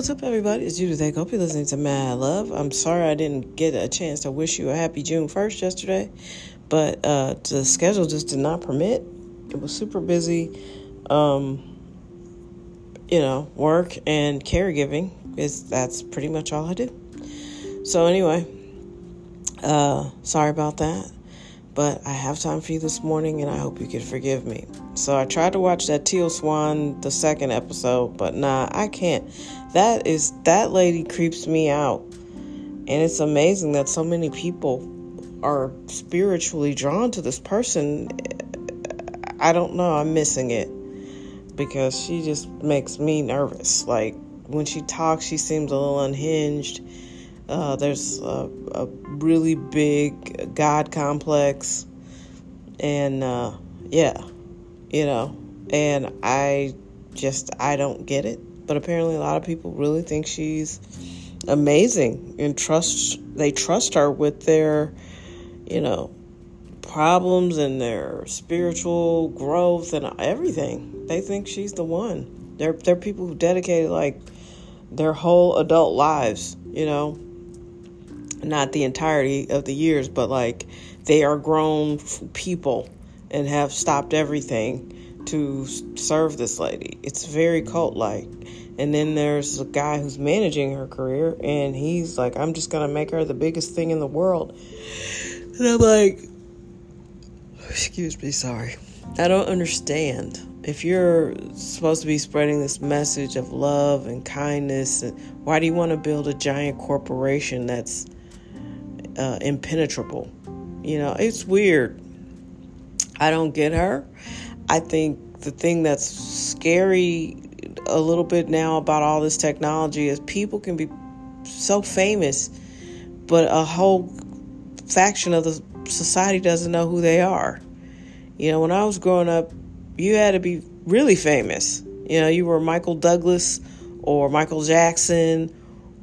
What's up, everybody? It's Judith. Hope you're listening to Mad Love. I'm sorry I didn't get a chance to wish you a happy June 1st yesterday, but uh, the schedule just did not permit. It was super busy. Um, you know, work and caregiving is that's pretty much all I do. So anyway, uh, sorry about that, but I have time for you this morning, and I hope you can forgive me. So I tried to watch that Teal Swan the second episode, but nah, I can't. That is that lady creeps me out, and it's amazing that so many people are spiritually drawn to this person. I don't know. I'm missing it because she just makes me nervous. Like when she talks, she seems a little unhinged. Uh, there's a, a, really big God complex, and uh, yeah, you know, and I just I don't get it. But apparently, a lot of people really think she's amazing and trust. They trust her with their, you know, problems and their spiritual growth and everything. They think she's the one. They're they're people who dedicated like their whole adult lives, you know. Not the entirety of the years, but like they are grown people and have stopped everything to serve this lady. It's very cult like. And then there's a guy who's managing her career, and he's like, I'm just going to make her the biggest thing in the world. And I'm like, excuse me, sorry. I don't understand. If you're supposed to be spreading this message of love and kindness, why do you want to build a giant corporation that's uh, impenetrable? You know, it's weird. I don't get her. I think the thing that's scary a little bit now about all this technology is people can be so famous, but a whole faction of the society doesn't know who they are. You know, when I was growing up, you had to be really famous. You know, you were Michael Douglas or Michael Jackson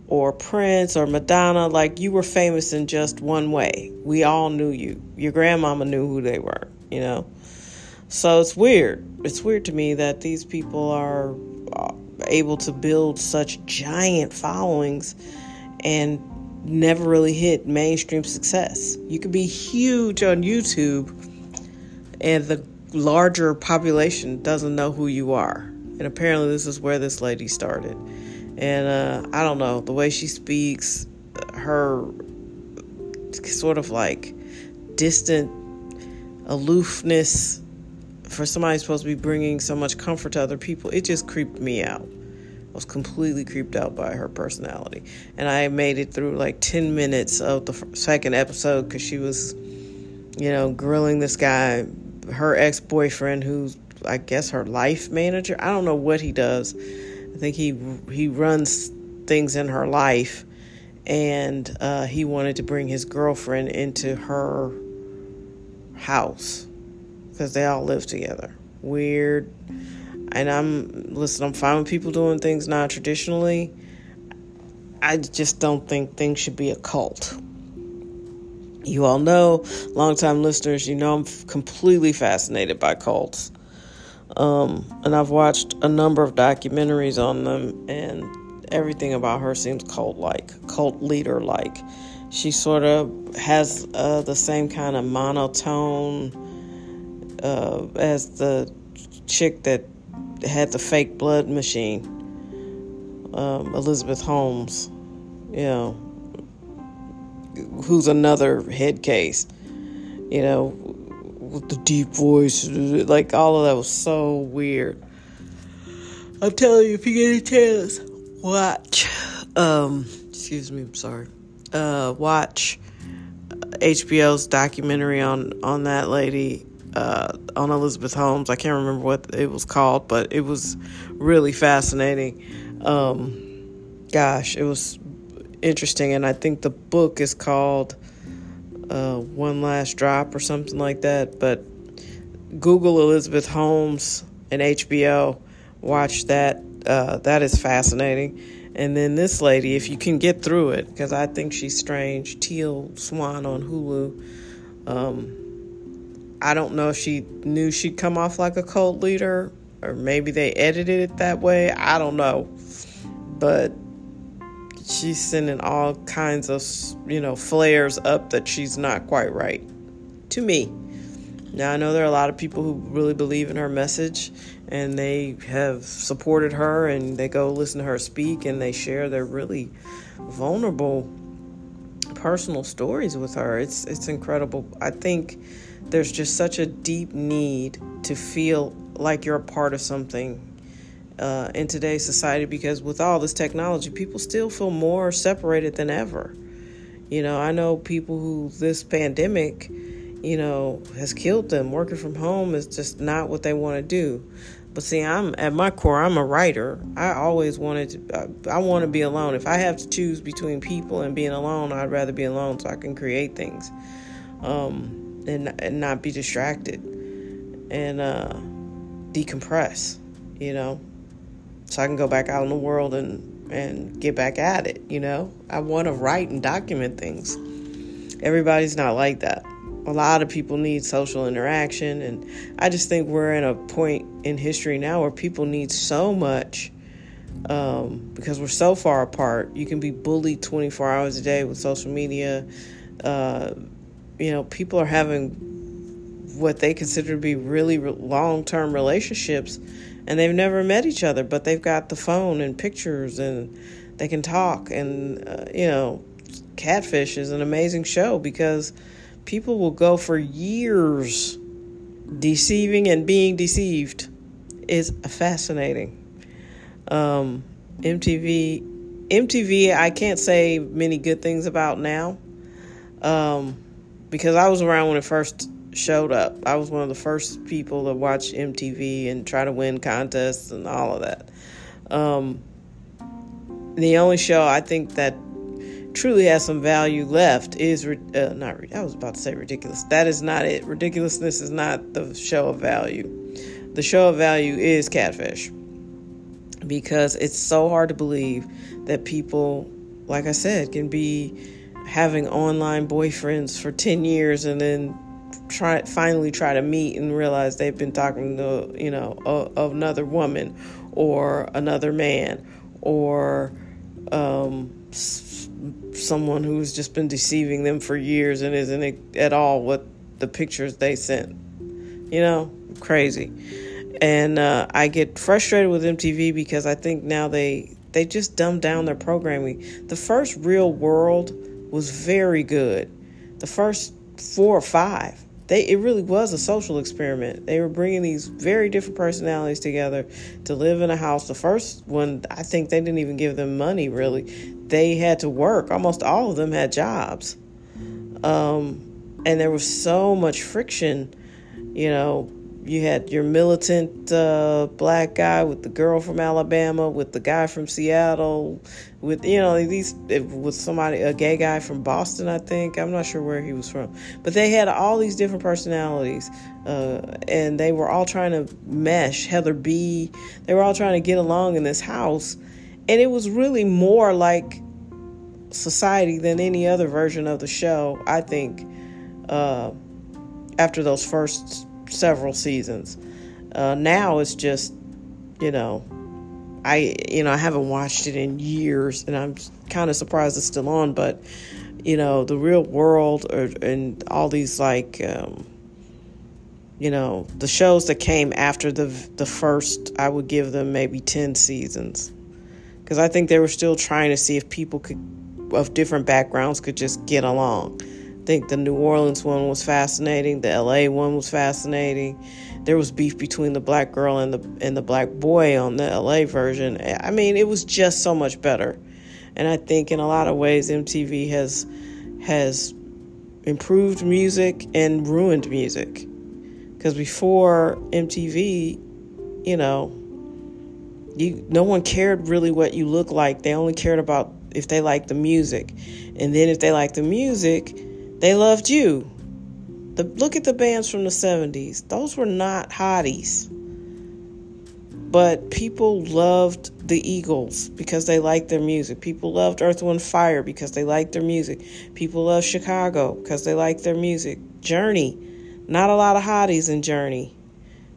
or Prince or Madonna. Like, you were famous in just one way. We all knew you. Your grandmama knew who they were, you know? So it's weird. It's weird to me that these people are uh, able to build such giant followings and never really hit mainstream success. You could be huge on YouTube, and the larger population doesn't know who you are. And apparently, this is where this lady started. And uh, I don't know, the way she speaks, her sort of like distant aloofness for somebody supposed to be bringing so much comfort to other people, it just creeped me out I was completely creeped out by her personality. And I made it through like 10 minutes of the second episode because she was, you know, grilling this guy, her ex boyfriend, who's, I guess, her life manager. I don't know what he does. I think he he runs things in her life, and uh, he wanted to bring his girlfriend into her house because they all live together. Weird and I'm listen, I'm fine with people doing things non traditionally. I just don't think things should be a cult. You all know, longtime listeners, you know I'm completely fascinated by cults. Um, and I've watched a number of documentaries on them, and everything about her seems cult like, cult leader like. She sort of has uh, the same kind of monotone uh, as the chick that had the fake blood machine. Um, Elizabeth Holmes, you know, who's another head case, you know, with the deep voice, like all of that was so weird. I'm telling you, if you get a chance, watch. Um, excuse me, I'm sorry. Uh, watch HBO's documentary on on that lady uh, on Elizabeth Holmes. I can't remember what it was called, but it was really fascinating. Um, gosh, it was interesting, and I think the book is called uh, One Last Drop or something like that. But Google Elizabeth Holmes and HBO, watch that. Uh, that is fascinating. And then this lady, if you can get through it, because I think she's strange, Teal Swan on Hulu. Um, I don't know if she knew she'd come off like a cult leader or maybe they edited it that way. I don't know. but she's sending all kinds of, you know, flares up that she's not quite right. To me. Now, I know there are a lot of people who really believe in her message and they have supported her and they go listen to her speak and they share their really vulnerable personal stories with her. It's it's incredible. I think there's just such a deep need to feel like you're a part of something uh, in today's society because with all this technology, people still feel more separated than ever. You know, I know people who this pandemic, you know, has killed them. Working from home is just not what they want to do. But see, I'm at my core, I'm a writer. I always wanted to, I, I want to be alone. If I have to choose between people and being alone, I'd rather be alone so I can create things um, and, and not be distracted and uh, decompress, you know, so I can go back out in the world and, and get back at it, you know. I want to write and document things. Everybody's not like that a lot of people need social interaction and i just think we're in a point in history now where people need so much um, because we're so far apart. You can be bullied 24 hours a day with social media. Uh, you know people are having what they consider to be really long-term relationships and they've never met each other but they've got the phone and pictures and they can talk and uh, you know catfish is an amazing show because people will go for years deceiving and being deceived is fascinating. Um, MTV, MTV, I can't say many good things about now um, because I was around when it first showed up. I was one of the first people to watch MTV and try to win contests and all of that. Um, the only show I think that truly has some value left is uh, not. I was about to say ridiculous. That is not it. Ridiculousness is not the show of value. The show of value is Catfish because it's so hard to believe that people, like I said, can be having online boyfriends for 10 years and then try finally try to meet and realize they've been talking to you know a, another woman or another man or um, someone who's just been deceiving them for years and isn't at all what the pictures they sent. You know, crazy. And uh, I get frustrated with MTV because I think now they they just dumbed down their programming. The first Real World was very good. The first four or five they it really was a social experiment. They were bringing these very different personalities together to live in a house. The first one, I think they didn't even give them money really. They had to work. Almost all of them had jobs. Um, and there was so much friction, you know, you had your militant uh, black guy with the girl from Alabama, with the guy from Seattle, with you know these with somebody a gay guy from Boston, I think. I'm not sure where he was from, but they had all these different personalities, uh, and they were all trying to mesh. Heather B. They were all trying to get along in this house, and it was really more like society than any other version of the show. I think. Uh, after those first several seasons. Uh, now it's just, you know, I you know I haven't watched it in years, and I'm kind of surprised it's still on. But you know, the real world or, and all these like. Um, you know the shows that came after the the first i would give them maybe 10 seasons because i think they were still trying to see if people could of different backgrounds could just get along I think the New Orleans one was fascinating. The LA one was fascinating. There was beef between the black girl and the and the black boy on the LA version. I mean, it was just so much better. And I think in a lot of ways MTV has has improved music and ruined music. Cuz before MTV, you know, you no one cared really what you look like. They only cared about if they liked the music. And then if they liked the music, they loved you. The, look at the bands from the 70s. Those were not hotties. But people loved the Eagles because they liked their music. People loved Earth, Wind, Fire because they liked their music. People loved Chicago because they liked their music. Journey. Not a lot of hotties in Journey.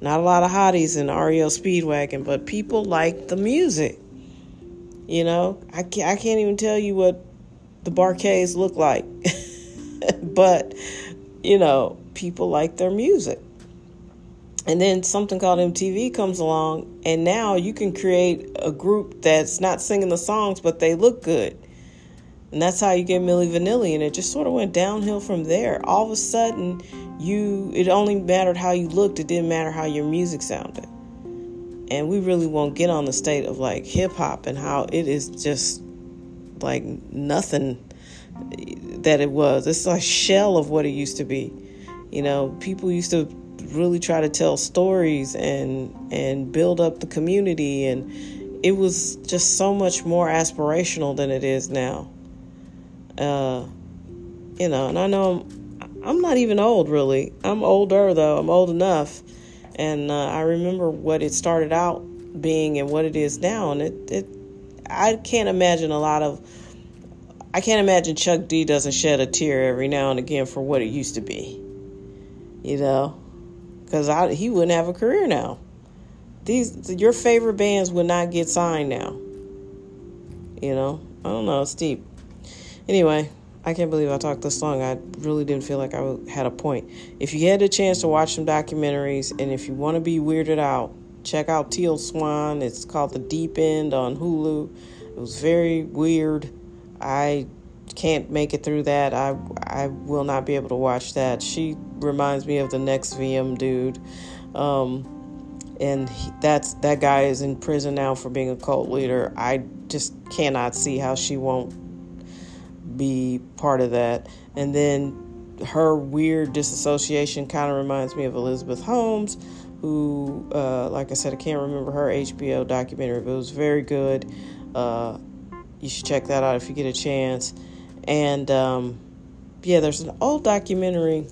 Not a lot of hotties in the REO Speedwagon, but people like the music. You know, I can't, I can't even tell you what the Bar-Kays look like. but, you know, people like their music. And then something called MTV comes along, and now you can create a group that's not singing the songs, but they look good. And that's how you get Milli Vanilli, and it just sort of went downhill from there. All of a sudden, you it only mattered how you looked, it didn't matter how your music sounded. And we really won't get on the state of like hip hop and how it is just like nothing that it was. It's a shell of what it used to be. You know, people used to really try to tell stories and and build up the community and it was just so much more aspirational than it is now. Uh, you know, and I know I'm, I'm not even old really. I'm older though. I'm old enough, and uh, I remember what it started out being and what it is now, and it it I can't imagine a lot of. I can't imagine Chuck D doesn't shed a tear every now and again for what it used to be. You know, because he wouldn't have a career now. These your favorite bands would not get signed now. You know, I don't know. It's deep. Anyway, I can't believe I talked this long. I really didn't feel like I had a point. If you had a chance to watch some documentaries, and if you want to be weirded out, check out Teal Swan. It's called The Deep End on Hulu. It was very weird. I can't make it through that. I I will not be able to watch that. She reminds me of the NXIVM dude, um, and he, that's that guy is in prison now for being a cult leader. I just cannot see how she won't be part of that. And then her weird disassociation kind of reminds me of Elizabeth Holmes, who, uh, like I said, I can't remember her HBO documentary, but it was very good. Uh, you should check that out if you get a chance. And um, yeah, there's an old documentary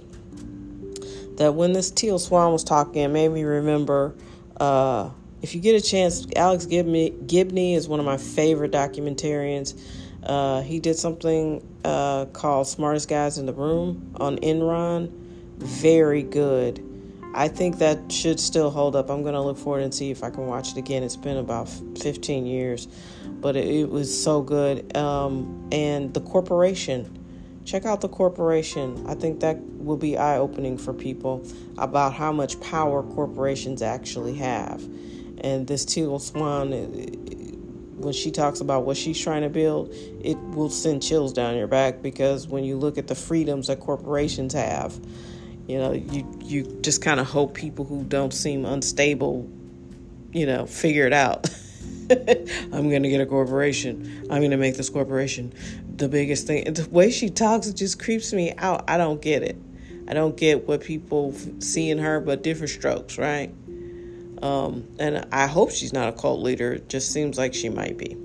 that when this Teal Swan was talking, it made me remember. Uh, if you get a chance, Alex Gibney, Gibney is one of my favorite documentarians. Uh, he did something uh, called Smartest Guys in the Room on Enron. Very good. I think that should still hold up. I'm going to look forward and see if I can watch it again. It's been about 15 years, but it, it was so good. Um, and The Corporation. Check out The Corporation. I think that will be eye opening for people about how much power corporations actually have. And this Teal Swan, when she talks about what she's trying to build, it will send chills down your back because when you look at the freedoms that corporations have, you know, you you just kind of hope people who don't seem unstable, you know, figure it out. I'm going to get a corporation. I'm going to make this corporation the biggest thing. The way she talks, it just creeps me out. I don't get it. I don't get what people see in her, but different strokes, right? Um, and I hope she's not a cult leader. It just seems like she might be.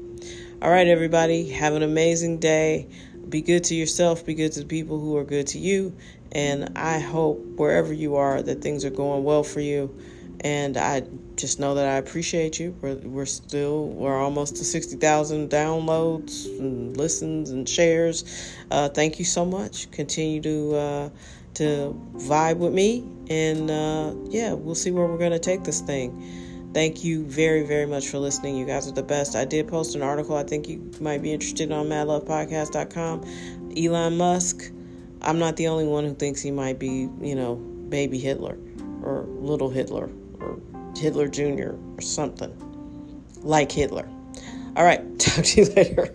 All right, everybody, have an amazing day. Be good to yourself, be good to the people who are good to you, and I hope wherever you are that things are going well for you. And I just know that I appreciate you. We're, we're still, we're almost to 60,000 downloads and listens and shares. Uh, thank you so much. Continue to, uh, to vibe with me. And uh, yeah, we'll see where we're going to take this thing. Thank you very, very much for listening. You guys are the best. I did post an article I think you might be interested in on madlovepodcast.com. Elon Musk I'm not the only one who thinks he might be, you know, baby Hitler or little Hitler or Hitler Jr. or something like Hitler. All right, talk to you later.